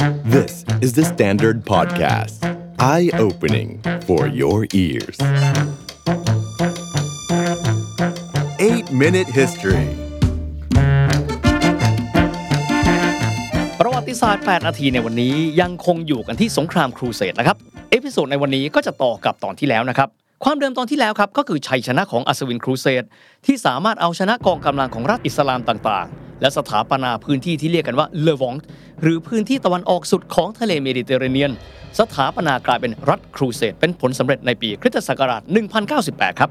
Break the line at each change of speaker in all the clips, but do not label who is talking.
This is the Standard Podcast. Eye-opening for your ears. 8-Minute History
ประวัติศาสตร์ 8 นาทีในวันนี้ยังคงอยู่กันที่สงครามครูเสดนะครับ episode ในวันนี้ก็จะต่อกับตอนที่แล้วนะครับ ความเดิมตอนที่แล้วครับ ก็คือชัยชนะของอัศวินครูเสดที่สามารถเอาชนะกองกำลังของรัฐอิสลามต่างๆ และสถาปนาพื้นที่ที่เรียกกันว่าเลวองหรือพื้นที่ตะวันออกสุดของทะเลเมดิเตอร์เรเนียน สถาปนากลายเป็นรัฐครูเสดเป็นผลสำเร็จในปีคริสตศักราช 1098 ครับ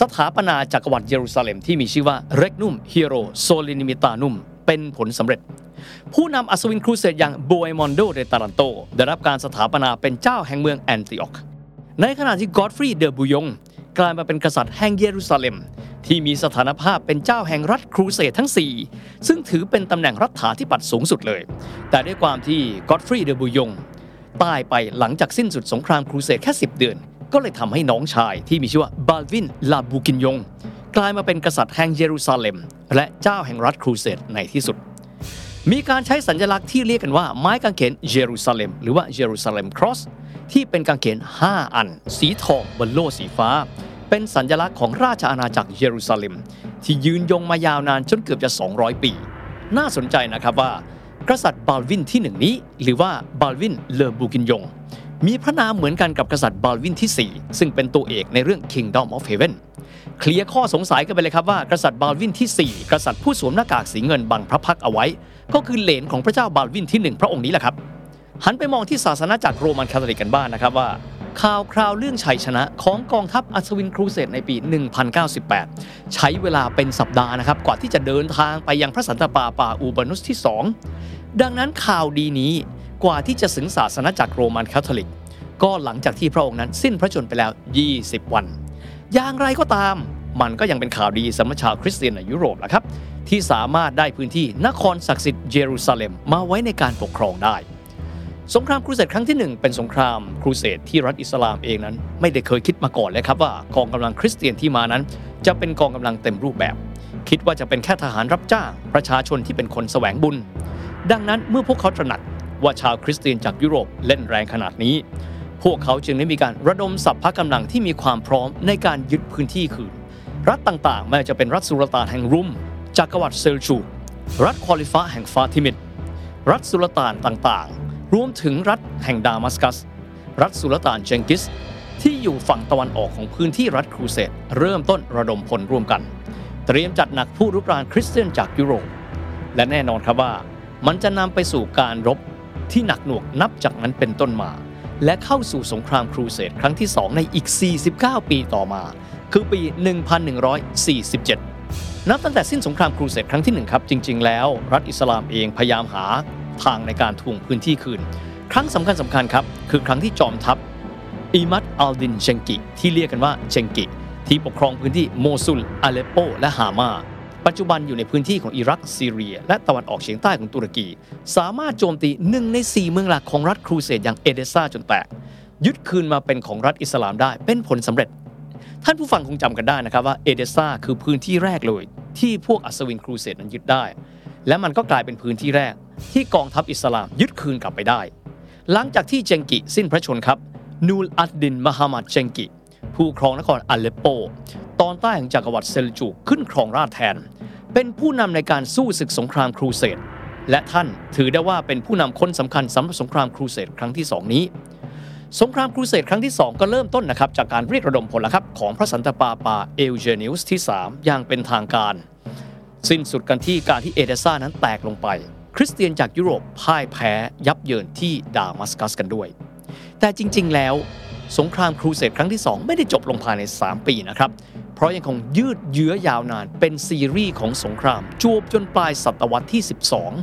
สถาปนาจักรวรรดิเยรูซาเล็มที่มีชื่อว่า Regnum Hierosolymitanum เป็นผลสำเร็จ ผู้นำอัศวินครูเสดอย่างโบเอมอนโดเดตารันโต ได้รับการสถาปนาเป็นเจ้าแห่งเมืองแอนติออก ในขณะที่กอดฟรีเดอบูยงกลายมาเป็นกษัตริย์แห่งเยรูซาเล็ม ที่มีสถานภาพเป็นเจ้าแห่งรัฐครูเสดทั้ง 4 ซึ่งถือเป็นตำแหน่งรัฐาธิปัตย์สูงสุดเลย แต่ด้วยความที่กอดฟรีเดบูยงตายไปหลังจากสิ้นสุดสงครามครูเสดแค่ 10 เดือน ก็เลยทำให้น้องชายที่มีชื่อว่าบาลวินลาบูกินยงกลายมาเป็นกษัตริย์แห่งเยรูซาเล็ม และเจ้าแห่งรัฐครูเสดในที่สุด มีการใช้สัญลักษณ์ที่เรียกกันว่าไม้กางเขนเยรูซาเล็ม หรือว่า Jerusalem Cross ที่เป็นกางเขน 5 อัน สีทองบนโล่สีฟ้า เป็นสัญลักษณ์ของราชอาณาจักรเยรูซาเล็ม ที่ยืนยงมายาวนานจนเกือบจะ 200 ปี น่าสนใจนะครับว่า กษัตริย์บาลวินที่หนึ่งนี้ หรือว่าบาลวินเลอบูกินยง มีพระนามเหมือนกันกับกษัตริย์บาลวินที่ 4 ซึ่งเป็นตัวเอกในเรื่อง Kingdom of Heaven เคลียร์ข้อสงสัยกันไปเลยครับว่ากษัตริย์บาลวินที่ 4 กษัตริย์ผู้สวมหน้ากากสีเงินบังพระพักตร์เอาไว้ ก็คือเหลนของพระเจ้าบาลวินที่ 1 พระองค์นี้แหละครับหันไปมองที่ศาสนาจักรโรมันคาทอลิกกันบ้างนะครับว่า ข่าวคราวเรื่องชัยชนะของกองทัพอัศวินครูเสดในปี 1098 ใช้เวลาเป็นสัปดาห์นะครับกว่าที่จะเดินทางไปยังพระสันตะปาปาอูบานุสที่ 2 ดังนั้นข่าวดีนี้กว่าที่จะถึงศาสนาจักรโรมันคาทอลิก ก็หลังจากที่พระองค์นั้นสิ้นพระชนม์ไปแล้ว 20 วัน อย่างไรก็ตามมันก็ยังเป็นข่าวดีสำหรับชาวคริสเตียนในยุโรปแหะครับที่สามารถได้พื้นที่นครศักดิ์สิทธิ์เยรูซาเล็มมาไว้ในการปกครองได้ สงครามครูเสดครั้งที่หนึ่งเป็นสงครามครูเสดที่รัฐอิสลามเองนั้น ไม่ได้เคยคิดมาก่อนเลยครับว่ากองกำลังคริสเตียนที่มานั้น จะเป็นกองกำลังเต็มรูปแบบ คิดว่าจะเป็นแค่ทหารรับจ้าง ประชาชนที่เป็นคนแสวงบุญ ดังนั้นเมื่อพวกเขาตระหนักว่าชาวคริสเตียนจากยุโรปเล่นแรงขนาดนี้ พวกเขาจึงได้มีการระดมสัพพะกำลังที่มีความพร้อมในการยึดพื้นที่คืน รัฐต่างๆไม่ว่าจะเป็นรัฐสุลต่านแห่งรุมจักรวรรดิเซลจูรัฐคอลิฟะแห่งฟาติมิดรัฐสุลต่านต่าง รวมถึงรัฐแห่งดามัสกัส รัฐสุลต่านเจงกิส ที่อยู่ฝั่งตะวันออกของพื้นที่รัฐครูเสดเริ่มต้นระดมพลร่วมกัน เตรียมจัดหนักผู้รุกรานคริสเตียนจากยุโรป และแน่นอนครับว่า มันจะนำไปสู่การรบที่หนักหน่วงนับจากนั้นเป็นต้นมา และเข้าสู่สงครามครูเสดครั้งที่ 2 ในอีก 49 ปีต่อมา คือปี 1147 นับตั้งแต่สิ้นสงครามครูเสดครั้งที่1ครับจริง ๆ แล้ว รัฐอิสลามเองพยายามหา ทางในการทวงพื้นที่คืน ครั้งสำคัญสำคัญครับ คือครั้งที่จอมทัพอีมัดอัลดินเชงกิ ที่เรียกกันว่าเชงกิ ที่ปกครองพื้นที่โมซุลอาเลปโป และฮามาปัจจุบันอยู่ในพื้นที่ของอิรักซีเรีย และตะวันออกเฉียงใต้ของตุรกี สามารถโจมตีหนึ่งใน 4 เมืองหลักของรัฐครูเสดอย่างเอเดซาจนแตก ยึดคืนมาเป็นของรัฐอิสลามได้เป็นผลสำเร็จ ท่านผู้ฟังคงจำกันได้นะครับว่าเอเดซาคือพื้นที่แรกเลย ที่พวกอัศวินครูเสดนั้นยึดได้ และมันก็กลายเป็นพื้นที่แรก ที่กองทัพอิสลามยึดคืนกลับไปได้ หลังจากที่เจงกิสิ้นพระชนครับ นูลอัดดินมหามัดเจงกิ ผู้ครองนครอาเลปโป ตอนใต้ของจักรวรรดิเซลจูกขึ้นครองราชแทน เป็นผู้นำในการสู้ศึกสงครามครูเสดและท่านถือได้ว่าเป็นผู้นำคนสำคัญสำหรับสงครามครูเสดครั้งที่สองนี้ สงครามครูเสดครั้งที่ 2 ก็เริ่มต้นนะครับจากการเรียกระดมพลครับของพระสันตะปาปาเอลเจนิอุสที่ 3 อย่างเป็นทางการ สิ้นสุดกันที่การที่เอเดซ่านั้นแตกลงไป คริสเตียนจากยุโรปพ่ายแพ้ยับเยินที่ดามัสกัสกันด้วย แต่จริง ๆ แล้วสงครามครูเสดครั้งที่ 2 ไม่ได้จบลงภายใน 3 ปีนะครับ เพราะยังคงยืดเยื้อยาวนานเป็นซีรีส์ของสงครามจวบจนปลายศตวรรษที่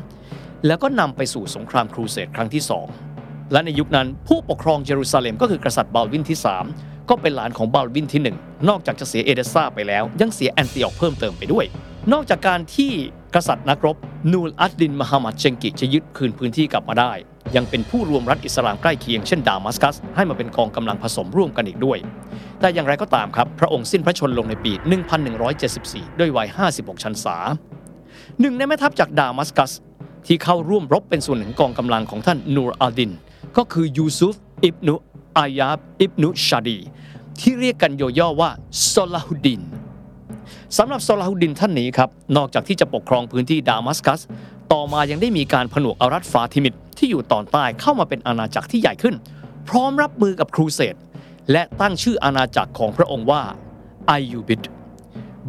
12 แล้วก็นำไปสู่สงครามครูเสดครั้งที่ 2 และในยุคนั้นผู้ปกครองเยรูซาเล็มก็คือกษัตริย์บาลวินที่ 3 ก็เป็นหลานของบาลวินที่ 1 นอกจากจะเสียเอเดซ่าไปแล้ว ยังเสียแอนติออกเพิ่มเติมไปด้วย นอกจากการที่ กษัตริย์นักรบนูลอัดดินมหามัดเชงกิจะยึดคืนพื้นที่กลับมาได้ ยังเป็นผู้รวมรัฐอิสลามใกล้เคียงเช่นดามัสกัส ให้มาเป็นกองกำลังผสมร่วมกันอีกด้วย แต่อย่างไรก็ตามครับ พระองค์สิ้นพระชนลงในปี 1174 ด้วยวัย 56 ชันษาหนึ่งในแม่ทัพจากดามัสกัส ที่เข้าร่วมรบเป็นส่วนหนึ่งกองกำลังของท่านนูรอัลดิน ก็คือยูซุฟอิบนุอายาบอิบนุชาดี ที่เรียกกันย่อๆว่าซอลาฮุดดิน สำหรับซอลาฮุดดินท่านนี้ครับนอกจากที่จะปกครองพื้นที่ดามัสกัส ต่อมายังได้มีการผนวกอารัฐฟาติมิดที่อยู่ตอนใต้เข้ามาเป็นอาณาจักรที่ใหญ่ขึ้น พร้อมรับมือกับครูเสดและตั้งชื่ออาณาจักรของพระองค์ว่าไอยูบิด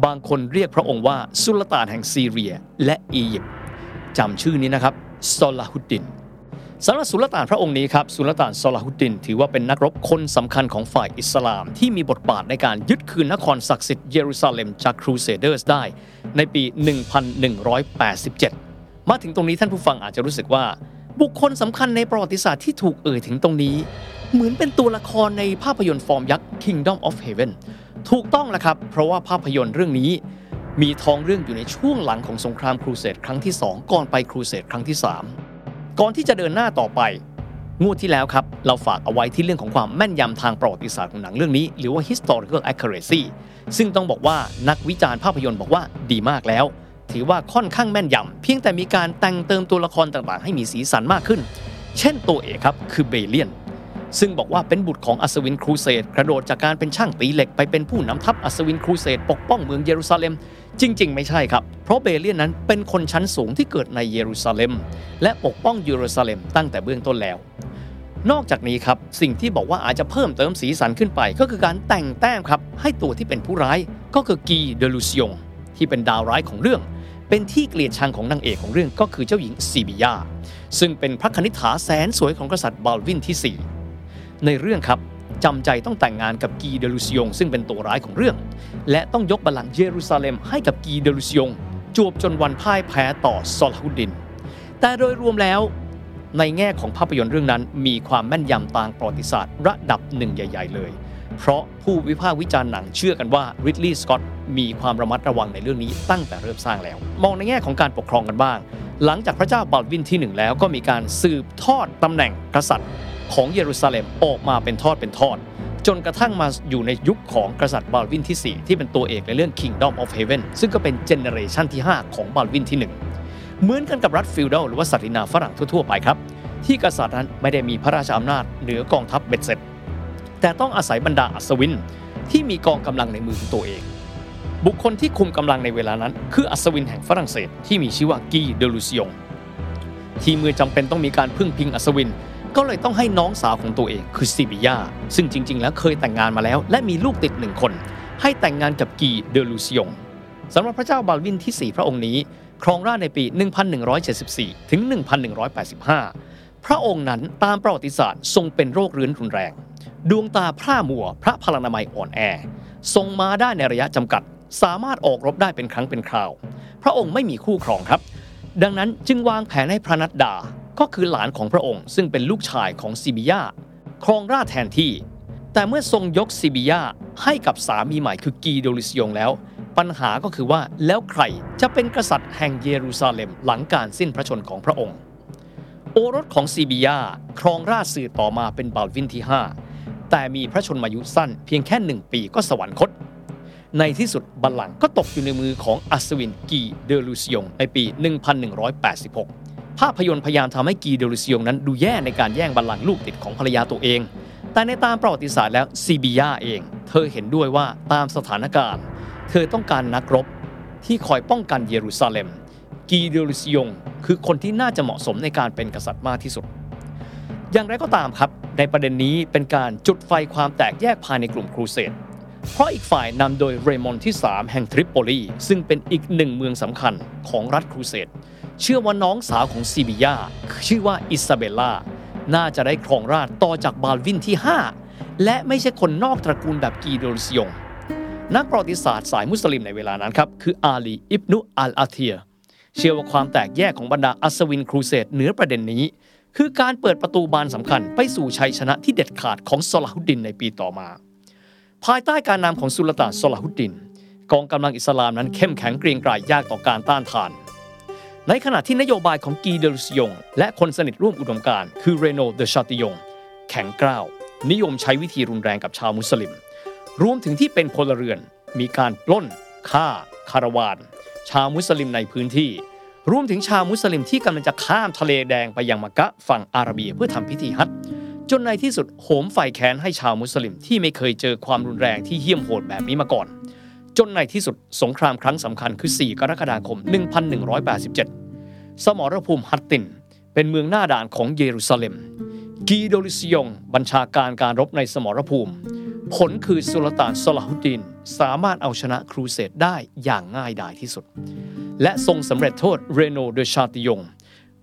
บางคนเรียกพระองค์ว่าสุลต่านแห่งซีเรียและอียิปต์จำชื่อนี้นะครับซอลาฮุดดิน สำหรับสุลต่านพระองค์นี้ครับสุลต่านซอลาฮุดดิน ถือว่าเป็นนักรบคนสำคัญของฝ่ายอิสลาม ที่มีบทบาทในการยึดคืนนครศักดิ์สิทธิ์เยรูซาเล็มจาก Crusaders ได้ ในปี 1187 มาถึงตรงนี้ท่านผู้ฟังอาจจะรู้สึกว่า บุคคลสำคัญในประวัติศาสตร์ที่ถูกเอ่ยถึงตรงนี้ เหมือนเป็นตัวละครในภาพยนตร์ฟอร์มยักษ์ Kingdom of Heaven ถูกต้องแล้วครับเพราะว่าภาพยนตร์เรื่องนี้มีท้องเรื่องอยู่ในช่วงหลังของสงครามครูเสดครั้งที่ 2 ก่อนไปครูเสดครั้งที่ 3 ก่อนที่จะเดินหน้าต่อไป งวดที่แล้วครับ เราฝากเอาไว้ที่เรื่องของความแม่นยำทางประวัติศาสตร์ของหนังเรื่องนี้ หรือว่า historical accuracy ซึ่งต้องบอกว่านักวิจารณ์ภาพยนตร์บอกว่าดีมากแล้ว ถือว่าค่อนข้างแม่นยำเพียงแต่มีการแต่งเติมตัวละครต่างๆ ให้มีสีสันมากขึ้น เช่นตัวเอกครับคือเบเลียน ซึ่งบอกว่าเป็นบุตรของอัศวินครูเสดกระโดดจากการเป็นช่างตีเหล็กไปเป็นผู้นำทัพอัศวินครูเสดปกป้องเมืองเยรูซาเล็ม จริง ๆ ไม่ใช่ครับ เพราะเบเลียนนั้นเป็นคนชั้นสูงที่เกิดในเยรูซาเล็ม และปกป้องเยรูซาเล็มตั้งแต่เบื้องต้นแล้ว นอกจากนี้ครับสิ่งที่บอกว่าอาจจะเพิ่มเติมสีสันขึ้นไป ก็คือการแต่งแต้มครับให้ตัวที่เป็นผู้ร้ายก็คือกีเดลูซิองที่เป็นดาวร้ายของเรื่องเป็นที่เกลียดชังของนางเอกของเรื่องก็คือเจ้าหญิงซีบิยาซึ่งเป็นพระคณิษฐาแสนสวยของกษัตริย์บาลวินที่ 4 ในเรื่องครับจำใจต้องแต่งงานกับกีเดลูซิองซึ่งเป็นตัวร้ายของเรื่อง และต้องยกบัลลังก์เยรูซาเล็มให้กับกีเดลูซิองจวบจนวันพ่ายแพ้ต่อซอลฮุดดิน แต่โดยรวมแล้วในแง่ของภาพยนตร์เรื่องนั้น มีความแม่นยำตามประวัติศาสตร์ ระดับหนึ่งใหญ่ ๆ เลย เพราะผู้วิพากษ์วิจารณ์หนังเชื่อกันว่าริดลีย์สกอตมีความระมัดระวังในเรื่องนี้ตั้งแต่เริ่มสร้างแล้ว มองในแง่ของการปกครองกันบ้าง หลังจากพระเจ้าบัลวินที่หนึ่งแล้วก็มีการสืบทอดตำแหน่งกษัตริย์ ของเยรูซาเล็มออกมาเป็นทอดเป็นทอด จนกระทั่งมาอยู่ในยุคของกษัตริย์บาลวินที่ 4 ที่เป็นตัวเอกในเรื่อง Kingdom of Heaven ซึ่งก็เป็น generation ที่ 5 ของบาลวินที่ 1 เหมือนกันกับรัฐ feudal หรือว่าศักดินาฝรั่งทั่วๆไปครับ ที่กษัตริย์นั้นไม่ได้มีพระราชอำนาจเหนือกองทัพเบ็ดเสร็จ แต่ต้องอาศัยบรรดาอัศวินที่มีกองกำลังในมือของตัวเอง บุคคลที่คุมกำลังในเวลานั้น คืออัศวินแห่งฝรั่งเศสที่มีชื่อว่ากีเดลูซิองที่เมื่อจำเป็นต้องมีการพึ่งพิงอัศวิน ก็เลยต้องให้น้องสาวของตัวเองคือซิบิยาซึ่งจริง ๆ แล้วเคยแต่งงานมาแล้ว และมีลูกติดหนึ่งคน ให้แต่งงานกับกีเดลูซิองสำหรับพระเจ้าบาลวินที่ 4 พระองค์นี้ ครองราชในปี 1174 ถึง 1185 พระองค์นั้นตามประวัติศาสตร์ทรงเป็นโรคเรื้อนรุนแรง ดวงตาพร่ามัว พระพลานามัยอ่อนแอ ทรงมาได้ในระยะจำกัด สามารถออกรบได้เป็นครั้งเป็นคราว พระองค์ไม่มีคู่ครองครับ ดังนั้นจึงวางแผนให้พระนัดดา ก็คือหลานของพระองค์ ซึ่งเป็นลูกชายของซิบิยาครองราชแทนที่ แต่เมื่อทรงยกซิบิยาให้กับสามีใหม่คือกีโดลิซิยงแล้ว ปัญหาก็คือว่าแล้วใครจะเป็นกษัตริย์แห่งเยรูซาเล็มหลังการสิ้นพระชนของพระองค์ โอรสของซีบิยาครองราชสืบต่อมาเป็นบาลวินที่ 5 แต่มีพระชนมายุสั้นเพียงแค่หนึ่งปีก็สวรรคตในที่สุดบัลลังก์ก็ตกอยู่ในมือของอัศวินกีเดลูซิยงในปี 1186 ภาพยนตร์พยายามทำให้กีเดลูซิยงนั้นดูแย่ในการแย่งบัลลังก์ลูกติดของภรรยาตัวเอง แต่ในตามประวัติศาสตร์แล้วซีบิยาเอง เธอเห็นด้วยว่าตามสถานการณ์ เธอต้องการนักรบที่คอยป้องกันเยรูซาเล็ม กีเดลิซิยงคือคนที่น่าจะเหมาะสมในการเป็นกษัตริย์มากที่สุด อย่างไรก็ตามครับ ในประเด็นนี้เป็นการจุดไฟความแตกแยกภายในกลุ่มครูเสดเพราะอีกฝ่ายนำโดยเรมอนที่ 3 แห่งทริปโปลีซึ่งเป็นอีกหนึ่งเมืองสำคัญของรัฐครูเสด เชื่อว่าน้องสาวของซีบิยาชื่อว่าอิซาเบลล่า น่าจะได้ครองราชต่อจากบาลวินที่ 5 และไม่ใช่คนนอกตระกูลแบบกีโดลิซิยง นักประวัติศาสตร์สายมุสลิมในเวลานั้นครับ คืออาลีอิบนุอัลอาเทีย เชื่อว่าความแตกแยกของบรรดาอัศวินครูเสดเหนือประเด็นนี้ คือการเปิดประตูบานสำคัญไปสู่ชัยชนะที่เด็ดขาดของซอลาฮุดดินในปีต่อมา ภายใต้การนำของสุลต่านซอลาฮุดดินกองกำลังอิสลามนั้นเข้มแข็งเกรียงไกรยากต่อการต้านทาน ในขณะที่นโยบายของกีเดลซิยง และคนสนิทร่วมอุดมการคือเรโนเดชาติยง แข็งกร้าว นิยมใช้วิธีรุนแรงกับชาวมุสลิม รวมถึงที่เป็นพลเรือน มีการปล้นฆ่าคาราวาน ชาวมุสลิมในพื้นที่ รวมถึงชาวมุสลิมที่กำลังจะข้ามทะเลแดงไปยังมักกะฝั่งอาระเบียเพื่อทำพิธีฮัจจนในที่สุดโหมไฟแค้นให้ชาวมุสลิมที่ไม่เคยเจอความรุนแรงที่เหี้ยมโหดแบบนี้มาก่อน จนในที่สุดสงครามครั้งสำคัญคือ 4 กรกฎาคม 1187 สมรภูมิฮัตติน เป็นเมืองหน้าด่านของเยรูซาเล็ม กีโดลิซิยง บัญชาการการรบในสมรภูมิ ผลคือสุลต่านซลาฮุดดิน สามารถเอาชนะครูเสดได้อย่างง่ายดายที่สุด และทรงสำเร็จโทษเรโนเดชาติยง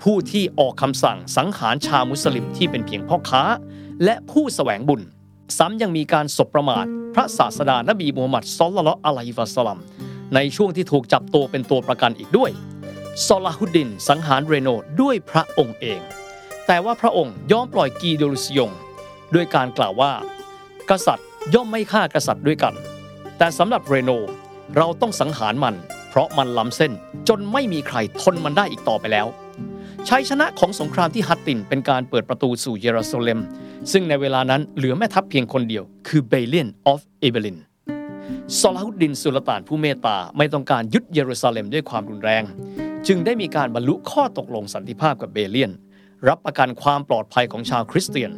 ผู้ที่ออกคำสั่งสังหารชาวมุสลิมที่เป็นเพียงพ่อค้า และผู้แสวงบุญ ซ้ำยังมีการสบประมาท พระศาสดานบีมูฮัมมัดซอลลัลลอฮุอะลัยฮิวะสัลลัมในช่วงที่ถูกจับตัวเป็นตัวประกันอีกด้วยซอลาฮุดดิน สังหารเรโนด้วยพระองค์เอง แต่ว่าพระองค์ยอมปล่อยกีโดลุสยง ด้วยการกล่าวว่า กษัตริย์ย่อมไม่ฆ่ากษัตริย์ด้วยกัน แต่สำหรับเรโนเราต้องสังหารมัน เพราะมันล้ำเส้นจนไม่มีใครทนมันได้อีกต่อไปแล้ว ชัยชนะของสงครามที่ฮัตตินเป็นการเปิดประตูสู่เยรูซาเล็ม ซึ่งในเวลานั้นเหลือแม่ทัพเพียงคนเดียว คือเบเลียนออฟเอเบลินซอลาฮุดดินสุลต่านผู้เมตตาไม่ต้องการยึดเยรูซาเล็มด้วยความรุนแรง จึงได้มีการบรรลุข้อตกลงสันติภาพกับเบเลียน รับประกันความปลอดภัยของชาวคริสเตียน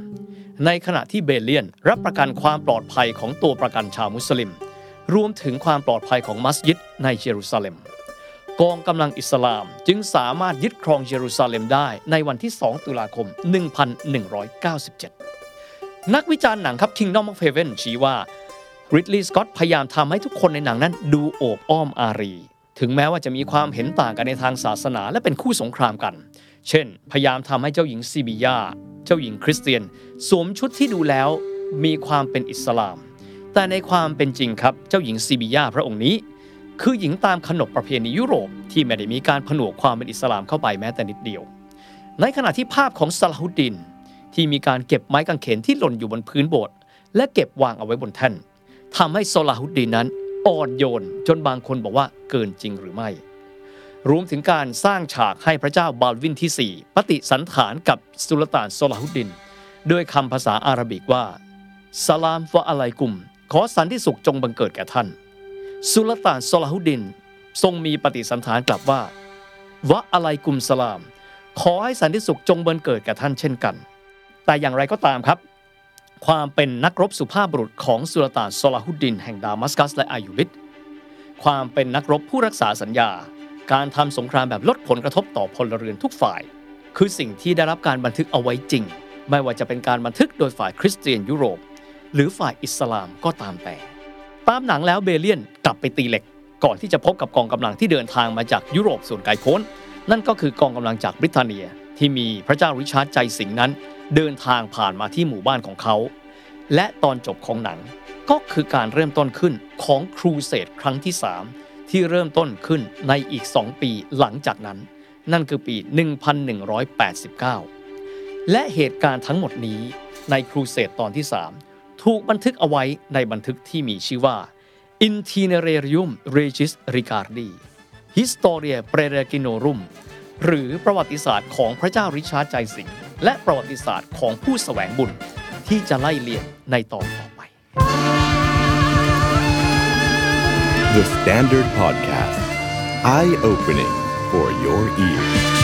ในขณะที่เบเลียน รับประกันความปลอดภัยของตัวประกันชาวมุสลิม รวมถึงความปลอดภัยของมัสยิดในเยรูซาเล็ม กองกำลังอิสลาม จึงสามารถยึดครองเยรูซาเล็มได้ในวันที่ 2 ตุลาคม 1197 นักวิจารณ์หนังครับ Kingdom of Heaven ชี้ว่าริดลีย์สกอตพยายามทำให้ทุกคนในหนังนั้นดูโอบอ้อมอารี ถึงแม้ว่าจะมีความเห็นต่างกันในทางศาสนาและเป็นคู่สงครามกัน เช่น พยายามทำให้เจ้าหญิงซีบียา เจ้าหญิงคริสเตียน สวมชุดที่ดูแล้วมีความเป็นอิสลาม แต่ในความเป็นจริงครับ เจ้าหญิงซีบียาพระองค์นี้ คือหญิงตามขนบประเพณียุโรปที่ไม่ได้มีการผนวกความเป็นอิสลามเข้าไปแม้แต่นิดเดียว ในขณะที่ภาพของซาลาฮุดดิน ที่มีการเก็บไม้กางเขนที่หล่นอยู่บนพื้นโบสถ์และเก็บวางเอาไว้บนแท่นทำให้ซาลาฮุดดินนั้นอ่อนโยนจนบางคนบอกว่าเกินจริงหรือไม่ รวมถึงการสร้างฉากให้พระเจ้าบาลวินที่ 4 ปฏิสันฐานกับสุลต่านซาลาฮุดดิน ด้วยคำภาษาอาหรับิกว่าสลามฟะอะไลกุม ขอสันติสุขจงบังเกิดแก่ท่าน สุลต่านซลาฮุดิน ทรงมีปฏิสันฐานกลับว่าวะอะไลกุมสลาม ขอให้สันติสุขจงบังเกิดแก่ท่านเช่นกัน แต่อย่างไรก็ตามครับ ความเป็นนักรบสุภาพบุรุษของสุลต่านซลาฮุดดิน แห่งดามัสกัสและอายุบิดความเป็นนักรบผู้รักษาสัญญา การทำสงครามแบบลดผลกระทบต่อพลเรือนทุกฝ่าย คือสิ่งที่ได้รับการบันทึกเอาไว้จริง ไม่ว่าจะเป็นการบันทึกโดยฝ่ายคริสเตียนยุโรป หรือฝ่ายอิสลามก็ตามแต่ ตามหนังแล้วเบเลียนกลับไปตีเหล็ก ก่อนที่จะพบกับกองกำลังที่เดินทางมาจากยุโรปส่วนไกลโพ้น นั่นก็คือกองกำลังจากบริเตนเนีย ที่มีพระเจ้าริชาร์ดใจสิงห์นั้น เดินทางผ่านมาที่หมู่บ้านของเขา และตอนจบของหนังก็คือการเริ่มต้นขึ้นของครูเสดครั้งที่ 3 ที่เริ่มต้นขึ้นในอีก 2 ปีหลังจากนั้น นั่นคือปี 1189 และเหตุการณ์ทั้งหมดนี้ในครูเสดตอนที่ 3 ถูกบันทึกเอาไว้ในบันทึกที่มีชื่อว่า Itinerarium Regis Ricardi Historia Peregrinorum หรือประวัติศาสตร์ของพระเจ้าริชาร์ดใจสิงห์และประวัติศาสตร์ของผู้แสวงบุญที่จะไล่เลียงในตอนต่อไป
The Standard Podcast. Eye opening for your ears.